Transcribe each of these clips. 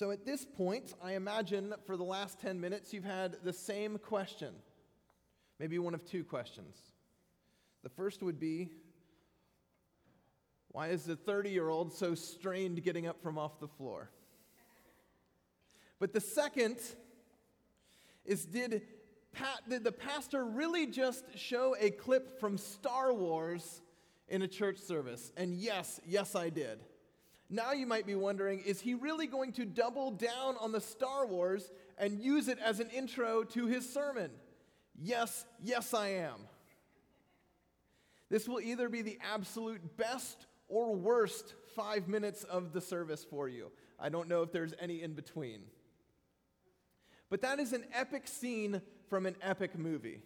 So at this point, I imagine for the last 10 minutes, you've had the same question. Maybe one of two questions. The first would be Why is the 30 year old so strained getting up from off the floor? But the second is Did, did the pastor really just show a clip from Star Wars in a church service? And yes, yes, I did. Now you might be wondering is he really going to double down on the Star Wars and use it as an intro to his sermon? Yes, yes, I am. This will either be the absolute best or worst five minutes of the service for you. I don't know if there's any in between. But that is an epic scene from an epic movie.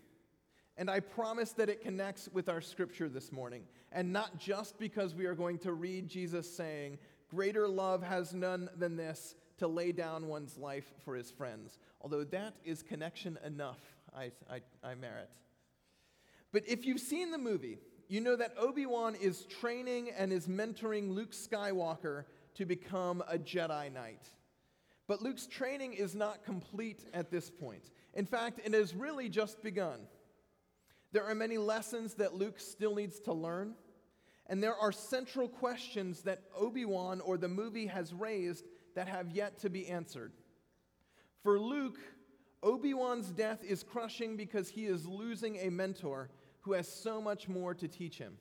And I promise that it connects with our scripture this morning. And not just because we are going to read Jesus saying, Greater love has none than this to lay down one's life for his friends. Although that is connection enough, I, I, I merit. But if you've seen the movie, you know that Obi Wan is training and is mentoring Luke Skywalker to become a Jedi Knight. But Luke's training is not complete at this point. In fact, it has really just begun. There are many lessons that Luke still needs to learn, and there are central questions that Obi Wan or the movie has raised that have yet to be answered. For Luke, Obi Wan's death is crushing because he is losing a mentor who has so much more to teach him.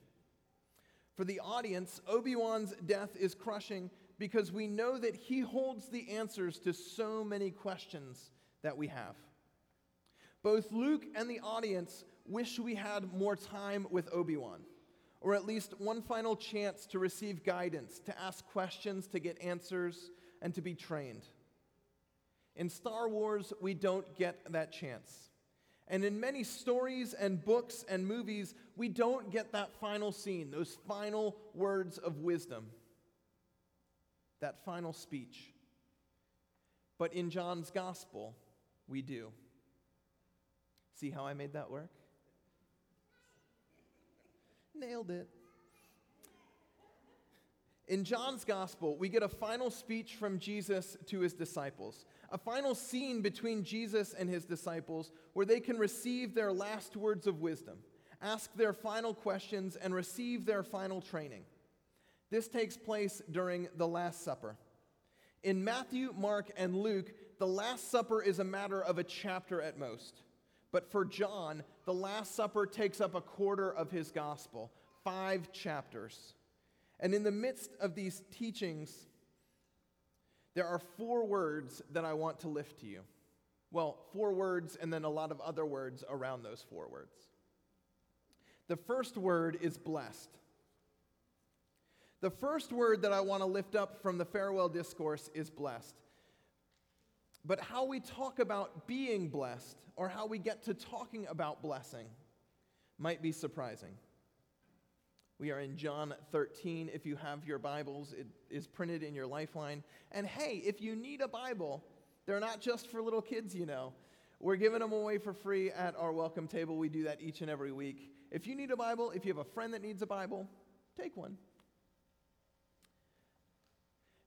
For the audience, Obi Wan's death is crushing because we know that he holds the answers to so many questions that we have. Both Luke and the audience wish we had more time with Obi Wan, or at least one final chance to receive guidance, to ask questions, to get answers, and to be trained. In Star Wars, we don't get that chance. And in many stories and books and movies, we don't get that final scene, those final words of wisdom that final speech. But in John's gospel, we do. See how I made that work? Nailed it. In John's gospel, we get a final speech from Jesus to his disciples, a final scene between Jesus and his disciples where they can receive their last words of wisdom, ask their final questions, and receive their final training. This takes place during the Last Supper. In Matthew, Mark, and Luke, the Last Supper is a matter of a chapter at most. But for John, the Last Supper takes up a quarter of his gospel, five chapters. And in the midst of these teachings, there are four words that I want to lift to you. Well, four words and then a lot of other words around those four words. The first word is blessed. The first word that I want to lift up from the farewell discourse is blessed. But how we talk about being blessed or how we get to talking about blessing might be surprising. We are in John 13. If you have your Bibles, it is printed in your lifeline. And hey, if you need a Bible, they're not just for little kids, you know. We're giving them away for free at our welcome table. We do that each and every week. If you need a Bible, if you have a friend that needs a Bible, take one.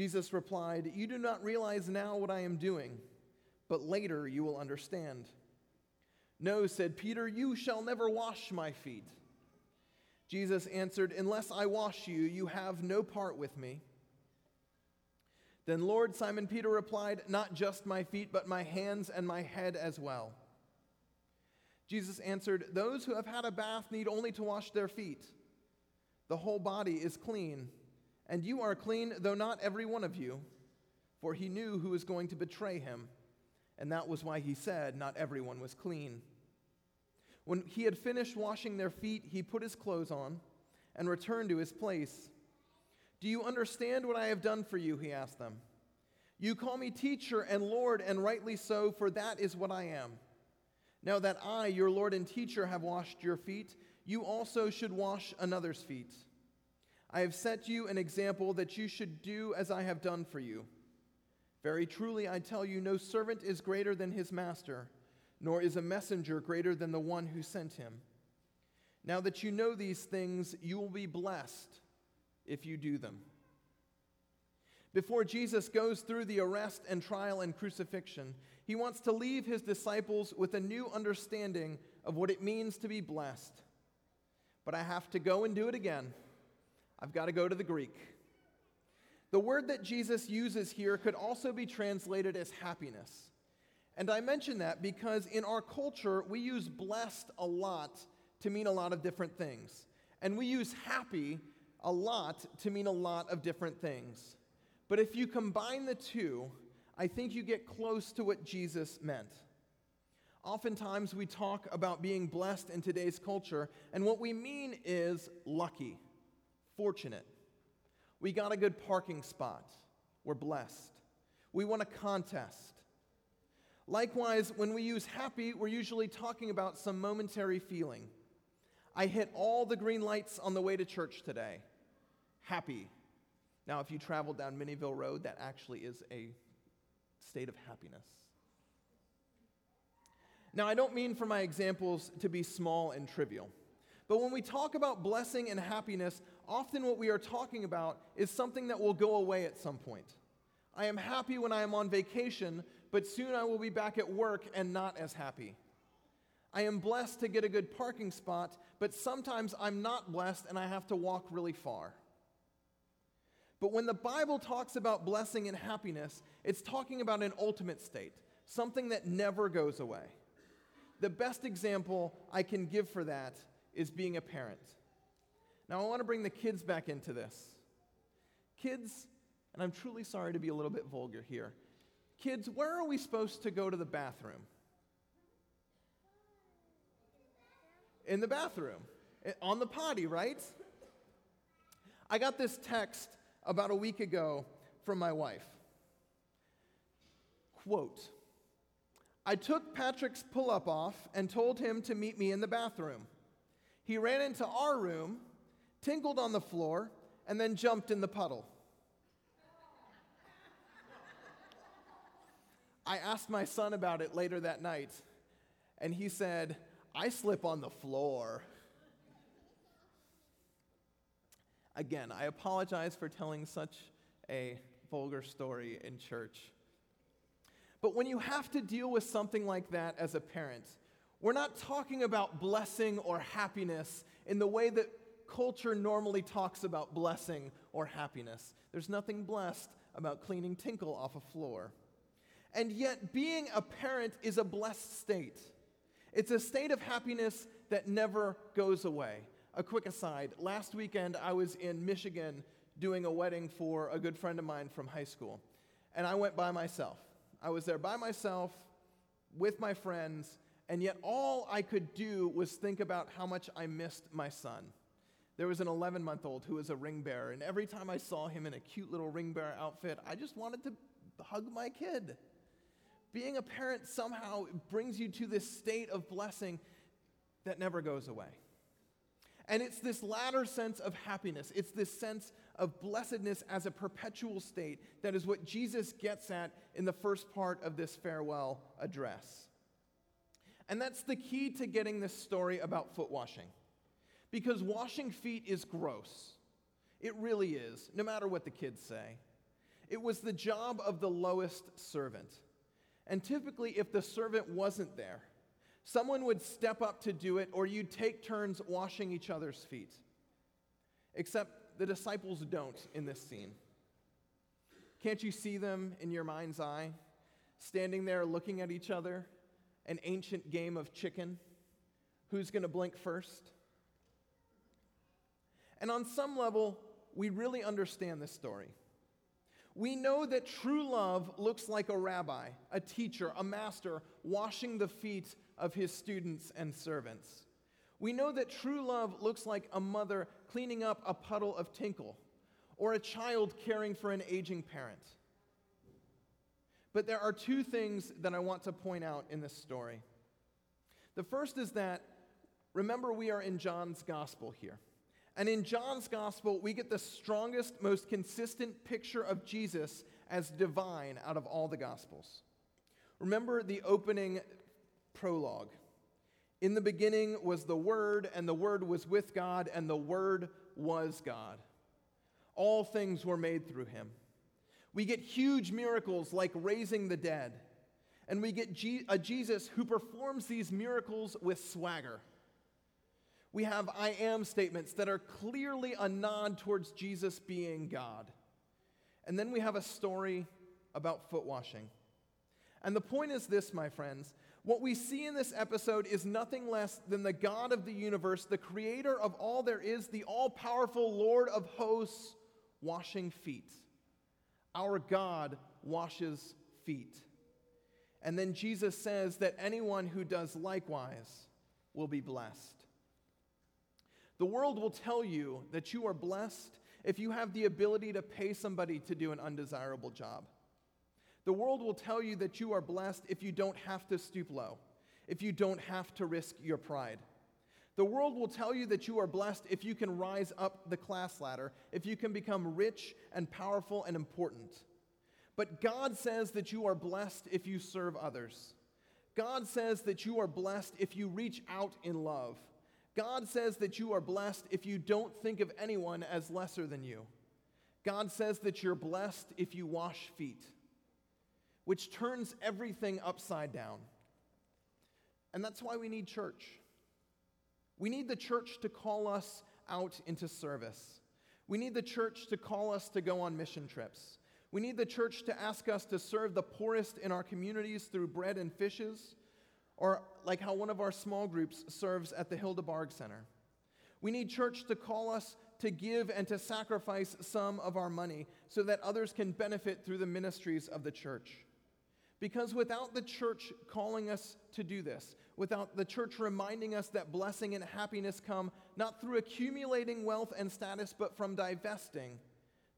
Jesus replied, You do not realize now what I am doing, but later you will understand. No, said Peter, you shall never wash my feet. Jesus answered, Unless I wash you, you have no part with me. Then Lord Simon Peter replied, Not just my feet, but my hands and my head as well. Jesus answered, Those who have had a bath need only to wash their feet. The whole body is clean. And you are clean, though not every one of you. For he knew who was going to betray him. And that was why he said, Not everyone was clean. When he had finished washing their feet, he put his clothes on and returned to his place. Do you understand what I have done for you? He asked them. You call me teacher and Lord, and rightly so, for that is what I am. Now that I, your Lord and teacher, have washed your feet, you also should wash another's feet. I have set you an example that you should do as I have done for you. Very truly, I tell you, no servant is greater than his master, nor is a messenger greater than the one who sent him. Now that you know these things, you will be blessed if you do them. Before Jesus goes through the arrest and trial and crucifixion, he wants to leave his disciples with a new understanding of what it means to be blessed. But I have to go and do it again. I've got to go to the Greek. The word that Jesus uses here could also be translated as happiness. And I mention that because in our culture, we use blessed a lot to mean a lot of different things. And we use happy a lot to mean a lot of different things. But if you combine the two, I think you get close to what Jesus meant. Oftentimes, we talk about being blessed in today's culture, and what we mean is lucky, fortunate. We got a good parking spot. We're blessed. We won a contest. Likewise, when we use happy, we're usually talking about some momentary feeling. I hit all the green lights on the way to church today. Happy. Now, if you travel down Minnieville Road, that actually is a state of happiness. Now, I don't mean for my examples to be small and trivial, but when we talk about blessing and happiness, often what we are talking about is something that will go away at some point. I am happy when I am on vacation, but soon I will be back at work and not as happy. I am blessed to get a good parking spot, but sometimes I'm not blessed and I have to walk really far. But when the Bible talks about blessing and happiness, it's talking about an ultimate state, something that never goes away. The best example I can give for that is being a parent. Now, I want to bring the kids back into this. Kids, and I'm truly sorry to be a little bit vulgar here. Kids, where are we supposed to go to the bathroom? In the bathroom. On the potty, right? I got this text about a week ago from my wife. Quote I took Patrick's pull up off and told him to meet me in the bathroom. He ran into our room, tinkled on the floor, and then jumped in the puddle. I asked my son about it later that night, and he said, I slip on the floor. Again, I apologize for telling such a vulgar story in church. But when you have to deal with something like that as a parent, we're not talking about blessing or happiness in the way that culture normally talks about blessing or happiness. There's nothing blessed about cleaning tinkle off a floor. And yet, being a parent is a blessed state. It's a state of happiness that never goes away. A quick aside last weekend, I was in Michigan doing a wedding for a good friend of mine from high school, and I went by myself. I was there by myself with my friends, and yet all I could do was think about how much I missed my son. There was an 11 month old who was a ring bearer, and every time I saw him in a cute little ring bearer outfit, I just wanted to hug my kid being a parent somehow brings you to this state of blessing that never goes away. And it's this latter sense of happiness, it's this sense of blessedness as a perpetual state that is what Jesus gets at in the first part of this farewell address. And that's the key to getting this story about foot washing. Because washing feet is gross. It really is, no matter what the kids say. It was the job of the lowest servant. And typically, if the servant wasn't there, someone would step up to do it, or you'd take turns washing each other's feet. Except the disciples don't in this scene. Can't you see them in your mind's eye, standing there looking at each other? An ancient game of chicken. Who's going to blink first? And on some level, we really understand this story. We know that true love looks like a rabbi, a teacher, a master washing the feet of his students and servants. We know that true love looks like a mother cleaning up a puddle of tinkle or a child caring for an aging parent. But there are two things that I want to point out in this story. The first is that, remember, we are in John's gospel here. And in John's gospel, we get the strongest, most consistent picture of Jesus as divine out of all the gospels. Remember the opening prologue. In the beginning was the Word, and the Word was with God, and the Word was God. All things were made through him. We get huge miracles like raising the dead. And we get a Jesus who performs these miracles with swagger. We have I am statements that are clearly a nod towards Jesus being God. And then we have a story about foot washing. And the point is this, my friends. What we see in this episode is nothing less than the God of the universe, the creator of all there is, the all powerful Lord of hosts, washing feet. Our God washes feet. And then Jesus says that anyone who does likewise will be blessed. The world will tell you that you are blessed if you have the ability to pay somebody to do an undesirable job. The world will tell you that you are blessed if you don't have to stoop low, if you don't have to risk your pride. The world will tell you that you are blessed if you can rise up the class ladder, if you can become rich and powerful and important. But God says that you are blessed if you serve others. God says that you are blessed if you reach out in love. God says that you are blessed if you don't think of anyone as lesser than you. God says that you're blessed if you wash feet, which turns everything upside down. And that's why we need church. We need the church to call us out into service. We need the church to call us to go on mission trips. We need the church to ask us to serve the poorest in our communities through bread and fishes, or like how one of our small groups serves at the Hilda Barg Center. We need church to call us to give and to sacrifice some of our money so that others can benefit through the ministries of the church. Because without the church calling us to do this, without the church reminding us that blessing and happiness come not through accumulating wealth and status, but from divesting,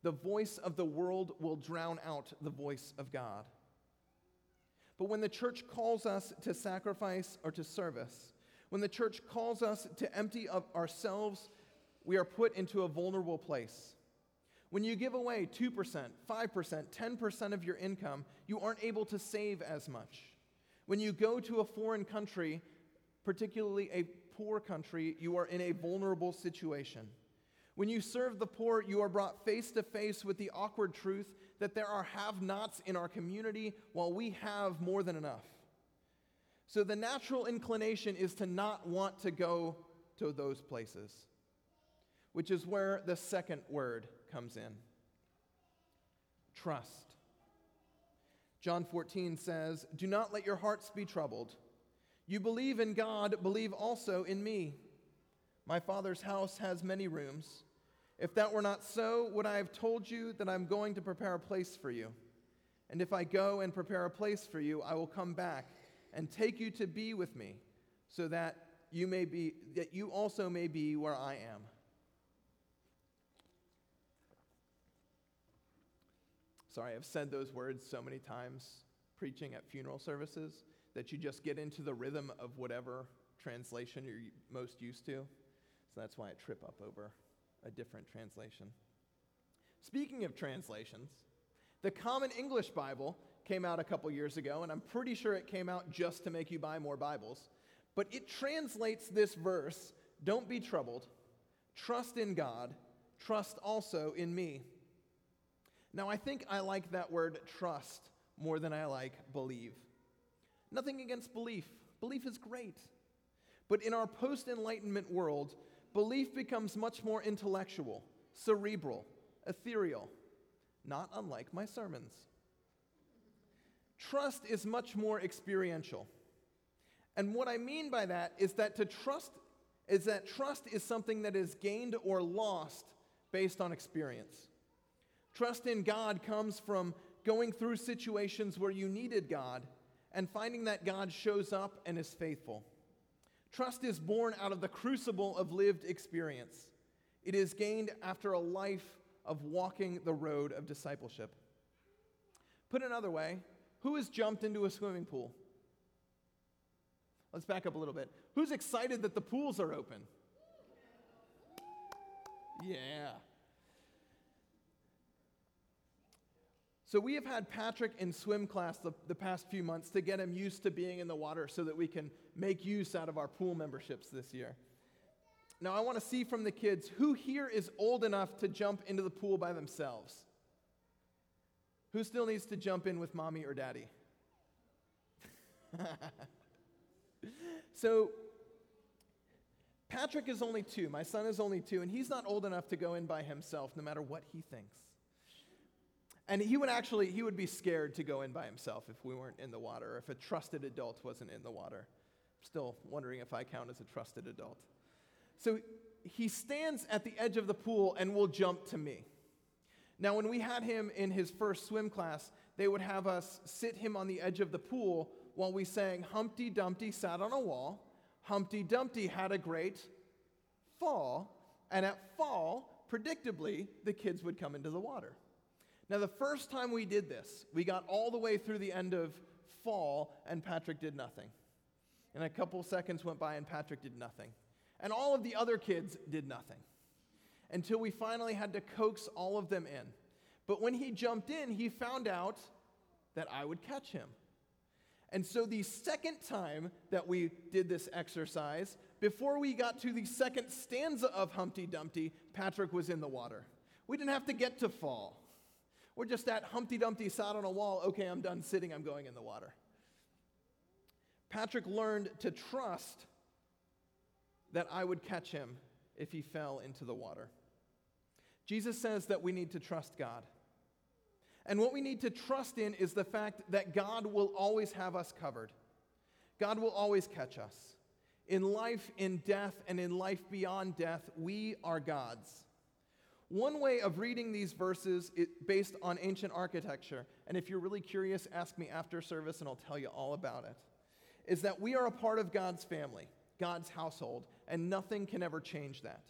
the voice of the world will drown out the voice of God. But when the church calls us to sacrifice or to service, when the church calls us to empty of ourselves, we are put into a vulnerable place. When you give away 2%, 5%, 10% of your income, you aren't able to save as much. When you go to a foreign country, particularly a poor country, you are in a vulnerable situation. When you serve the poor, you are brought face to face with the awkward truth that there are have nots in our community while we have more than enough. So the natural inclination is to not want to go to those places, which is where the second word comes in trust. John 14 says, Do not let your hearts be troubled. You believe in God, believe also in me. My Father's house has many rooms. If that were not so, would I have told you that I'm going to prepare a place for you? And if I go and prepare a place for you, I will come back and take you to be with me, so that you may be that you also may be where I am. Sorry, I've said those words so many times preaching at funeral services that you just get into the rhythm of whatever translation you're most used to. So that's why I trip up over a different translation. Speaking of translations, the Common English Bible came out a couple years ago, and I'm pretty sure it came out just to make you buy more Bibles. But it translates this verse don't be troubled, trust in God, trust also in me. Now, I think I like that word trust more than I like believe. Nothing against belief, belief is great. But in our post Enlightenment world, belief becomes much more intellectual, cerebral, ethereal, not unlike my sermons. Trust is much more experiential. And what I mean by that is that to trust is that trust is something that is gained or lost based on experience. Trust in God comes from going through situations where you needed God and finding that God shows up and is faithful. Trust is born out of the crucible of lived experience. It is gained after a life of walking the road of discipleship. Put another way, Who has jumped into a swimming pool? Let's back up a little bit. Who's excited that the pools are open? Yeah. So we have had Patrick in swim class the, the past few months to get him used to being in the water so that we can make use out of our pool memberships this year. Now, I want to see from the kids who here is old enough to jump into the pool by themselves? Who still needs to jump in with mommy or daddy? so, Patrick is only two. My son is only two, and he's not old enough to go in by himself, no matter what he thinks. And he would actually, he would be scared to go in by himself if we weren't in the water, or if a trusted adult wasn't in the water. Still wondering if I count as a trusted adult. So he stands at the edge of the pool and will jump to me. Now, when we had him in his first swim class, they would have us sit him on the edge of the pool while we sang Humpty Dumpty sat on a wall, Humpty Dumpty had a great fall, and at fall, predictably, the kids would come into the water. Now, the first time we did this, we got all the way through the end of fall, and Patrick did nothing. And a couple seconds went by, and Patrick did nothing. And all of the other kids did nothing until we finally had to coax all of them in. But when he jumped in, he found out that I would catch him. And so, the second time that we did this exercise, before we got to the second stanza of Humpty Dumpty, Patrick was in the water. We didn't have to get to fall. We're just that Humpty Dumpty sat on a wall. Okay, I'm done sitting, I'm going in the water. Patrick learned to trust that I would catch him if he fell into the water. Jesus says that we need to trust God. And what we need to trust in is the fact that God will always have us covered. God will always catch us. In life, in death, and in life beyond death, we are God's. One way of reading these verses based on ancient architecture, and if you're really curious, ask me after service and I'll tell you all about it, is that we are a part of God's family, God's household, and nothing can ever change that.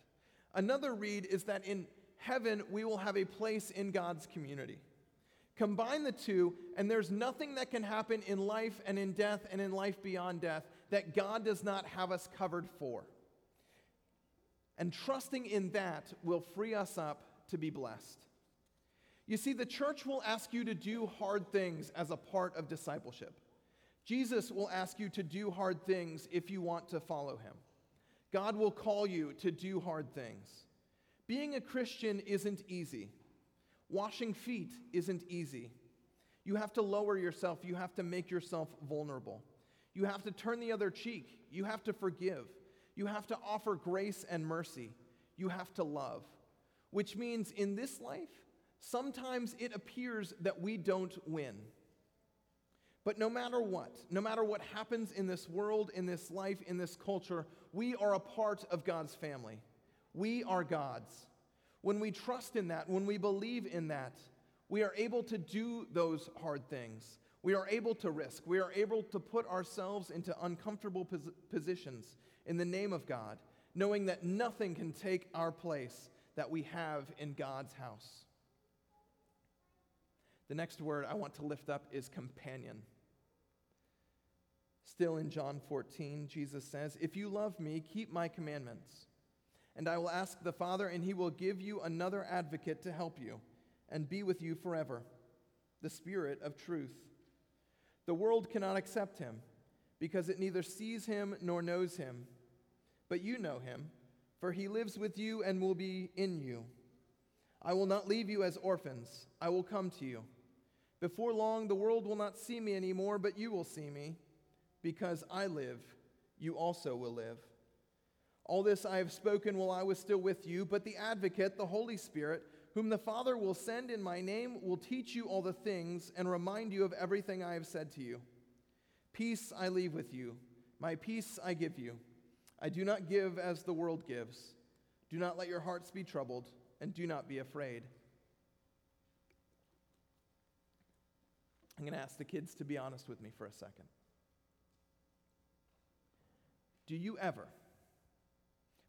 Another read is that in heaven, we will have a place in God's community. Combine the two, and there's nothing that can happen in life and in death and in life beyond death that God does not have us covered for. And trusting in that will free us up to be blessed. You see, the church will ask you to do hard things as a part of discipleship. Jesus will ask you to do hard things if you want to follow him. God will call you to do hard things. Being a Christian isn't easy. Washing feet isn't easy. You have to lower yourself, you have to make yourself vulnerable. You have to turn the other cheek, you have to forgive, you have to offer grace and mercy, you have to love. Which means in this life, sometimes it appears that we don't win. But no matter what, no matter what happens in this world, in this life, in this culture, we are a part of God's family. We are God's. When we trust in that, when we believe in that, we are able to do those hard things. We are able to risk. We are able to put ourselves into uncomfortable pos- positions in the name of God, knowing that nothing can take our place that we have in God's house. The next word I want to lift up is companion. Still in John 14, Jesus says, If you love me, keep my commandments. And I will ask the Father, and he will give you another advocate to help you and be with you forever the Spirit of truth. The world cannot accept him because it neither sees him nor knows him. But you know him, for he lives with you and will be in you. I will not leave you as orphans, I will come to you. Before long, the world will not see me anymore, but you will see me. Because I live, you also will live. All this I have spoken while I was still with you, but the advocate, the Holy Spirit, whom the Father will send in my name, will teach you all the things and remind you of everything I have said to you. Peace I leave with you, my peace I give you. I do not give as the world gives. Do not let your hearts be troubled, and do not be afraid. I'm going to ask the kids to be honest with me for a second. Do you ever,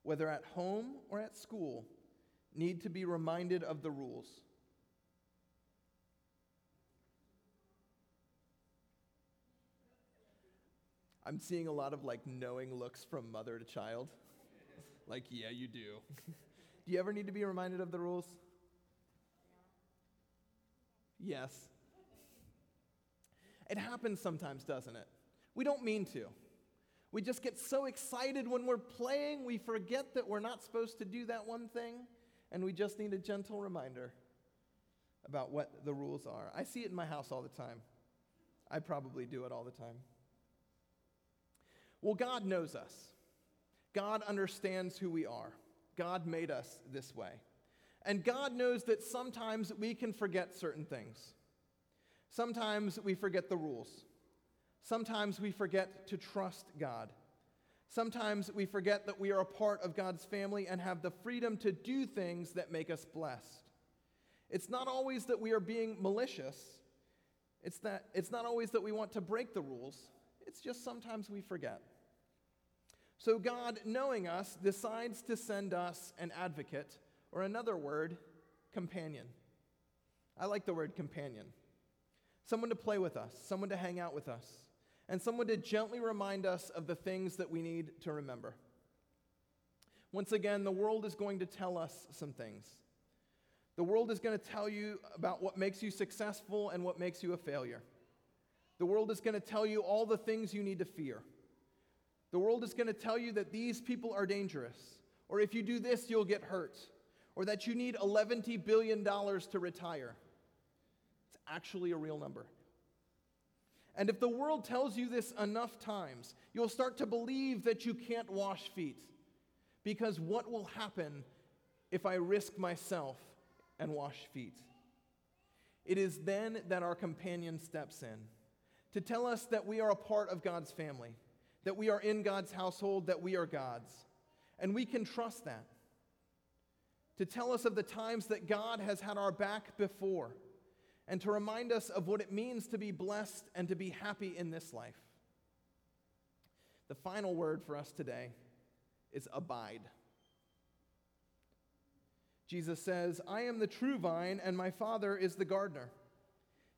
whether at home or at school, need to be reminded of the rules? I'm seeing a lot of like knowing looks from mother to child. like, yeah, you do. do you ever need to be reminded of the rules? Yes. It happens sometimes, doesn't it? We don't mean to. We just get so excited when we're playing, we forget that we're not supposed to do that one thing, and we just need a gentle reminder about what the rules are. I see it in my house all the time. I probably do it all the time. Well, God knows us. God understands who we are. God made us this way. And God knows that sometimes we can forget certain things. Sometimes we forget the rules. Sometimes we forget to trust God. Sometimes we forget that we are a part of God's family and have the freedom to do things that make us blessed. It's not always that we are being malicious. It's, that, it's not always that we want to break the rules. It's just sometimes we forget. So, God, knowing us, decides to send us an advocate, or another word, companion. I like the word companion. Someone to play with us, someone to hang out with us, and someone to gently remind us of the things that we need to remember. Once again, the world is going to tell us some things. The world is going to tell you about what makes you successful and what makes you a failure. The world is going to tell you all the things you need to fear. The world is going to tell you that these people are dangerous, or if you do this, you'll get hurt, or that you need $11 billion to retire. It's actually a real number. And if the world tells you this enough times, you'll start to believe that you can't wash feet. Because what will happen if I risk myself and wash feet? It is then that our companion steps in to tell us that we are a part of God's family that we are in God's household, that we are God's. And we can trust that. To tell us of the times that God has had our back before, and to remind us of what it means to be blessed and to be happy in this life. The final word for us today is abide. Jesus says, I am the true vine, and my Father is the gardener.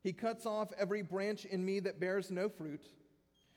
He cuts off every branch in me that bears no fruit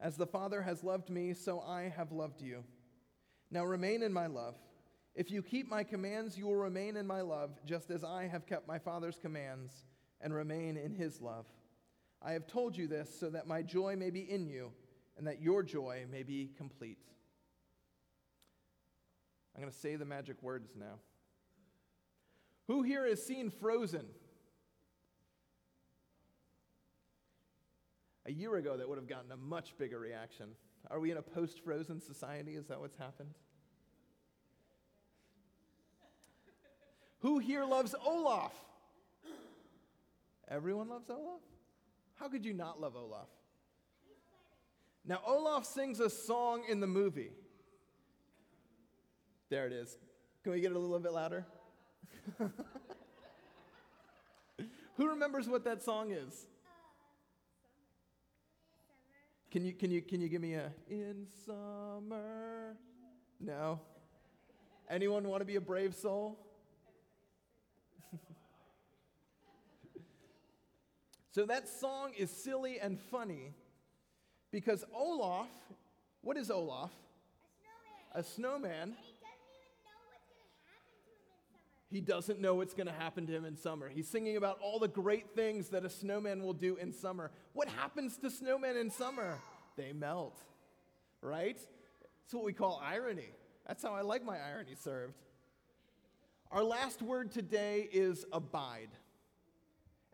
As the Father has loved me, so I have loved you. Now remain in my love. If you keep my commands, you will remain in my love, just as I have kept my Father's commands and remain in his love. I have told you this so that my joy may be in you and that your joy may be complete. I'm going to say the magic words now. Who here has seen Frozen? A year ago, that would have gotten a much bigger reaction. Are we in a post frozen society? Is that what's happened? Who here loves Olaf? Everyone loves Olaf? How could you not love Olaf? Now, Olaf sings a song in the movie. There it is. Can we get it a little bit louder? Who remembers what that song is? Can you, can you, can you give me a in summer? No? Anyone want to be a brave soul? so that song is silly and funny because Olaf, what is Olaf? A snowman. A snowman. He doesn't know what's going to happen to him in summer. He's singing about all the great things that a snowman will do in summer. What happens to snowmen in summer? They melt, right? It's what we call irony. That's how I like my irony served. Our last word today is abide.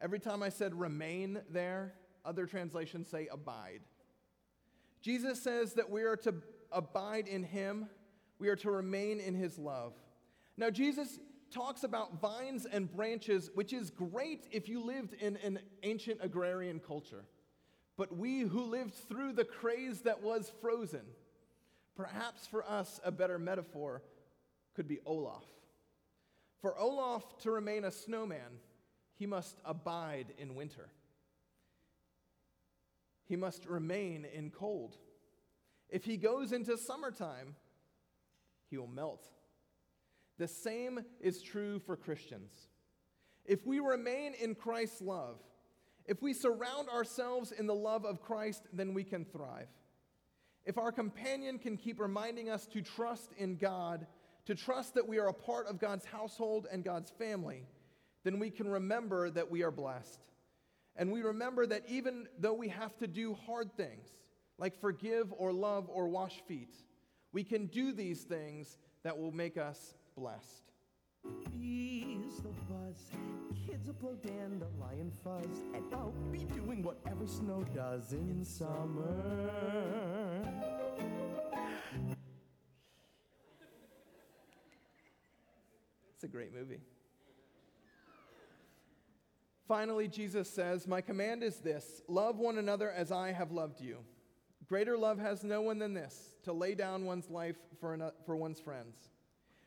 Every time I said remain there, other translations say abide. Jesus says that we are to abide in him, we are to remain in his love. Now, Jesus talks about vines and branches, which is great if you lived in an ancient agrarian culture. But we who lived through the craze that was frozen, perhaps for us a better metaphor could be Olaf. For Olaf to remain a snowman, he must abide in winter. He must remain in cold. If he goes into summertime, he will melt. The same is true for Christians. If we remain in Christ's love, if we surround ourselves in the love of Christ, then we can thrive. If our companion can keep reminding us to trust in God, to trust that we are a part of God's household and God's family, then we can remember that we are blessed. And we remember that even though we have to do hard things, like forgive or love or wash feet, we can do these things that will make us blessed. Bees the buzz, kids will blow dandelion fuzz, and I'll be doing whatever snow does in summer. It's a great movie. Finally, Jesus says, My command is this love one another as I have loved you. Greater love has no one than this to lay down one's life for, an, for one's friends.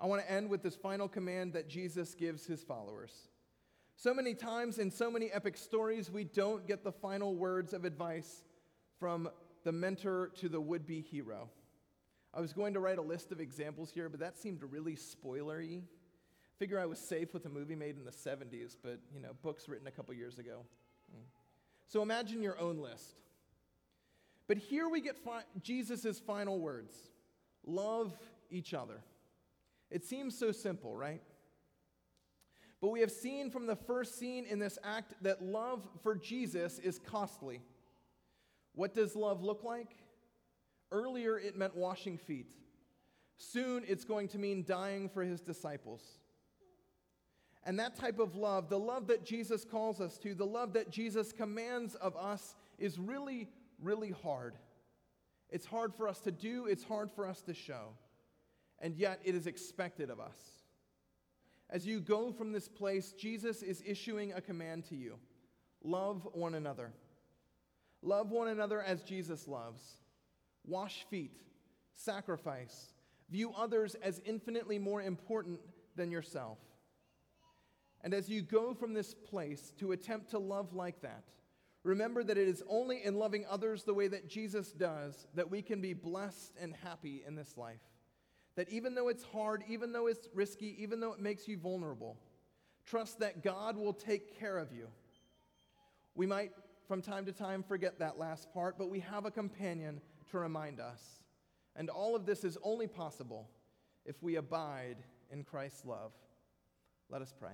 I want to end with this final command that Jesus gives his followers. So many times in so many epic stories, we don't get the final words of advice from the mentor to the would be hero. I was going to write a list of examples here, but that seemed really spoilery. Figure I was safe with a movie made in the 70s, but you know, books written a couple years ago. Hmm. So imagine your own list. But here we get fi- Jesus' final words love each other. It seems so simple, right? But we have seen from the first scene in this act that love for Jesus is costly. What does love look like? Earlier, it meant washing feet. Soon, it's going to mean dying for his disciples. And that type of love, the love that Jesus calls us to, the love that Jesus commands of us, is really, really hard. It's hard for us to do, it's hard for us to show and yet it is expected of us. As you go from this place, Jesus is issuing a command to you love one another. Love one another as Jesus loves. Wash feet, sacrifice, view others as infinitely more important than yourself. And as you go from this place to attempt to love like that, remember that it is only in loving others the way that Jesus does that we can be blessed and happy in this life. That even though it's hard, even though it's risky, even though it makes you vulnerable, trust that God will take care of you. We might, from time to time, forget that last part, but we have a companion to remind us. And all of this is only possible if we abide in Christ's love. Let us pray.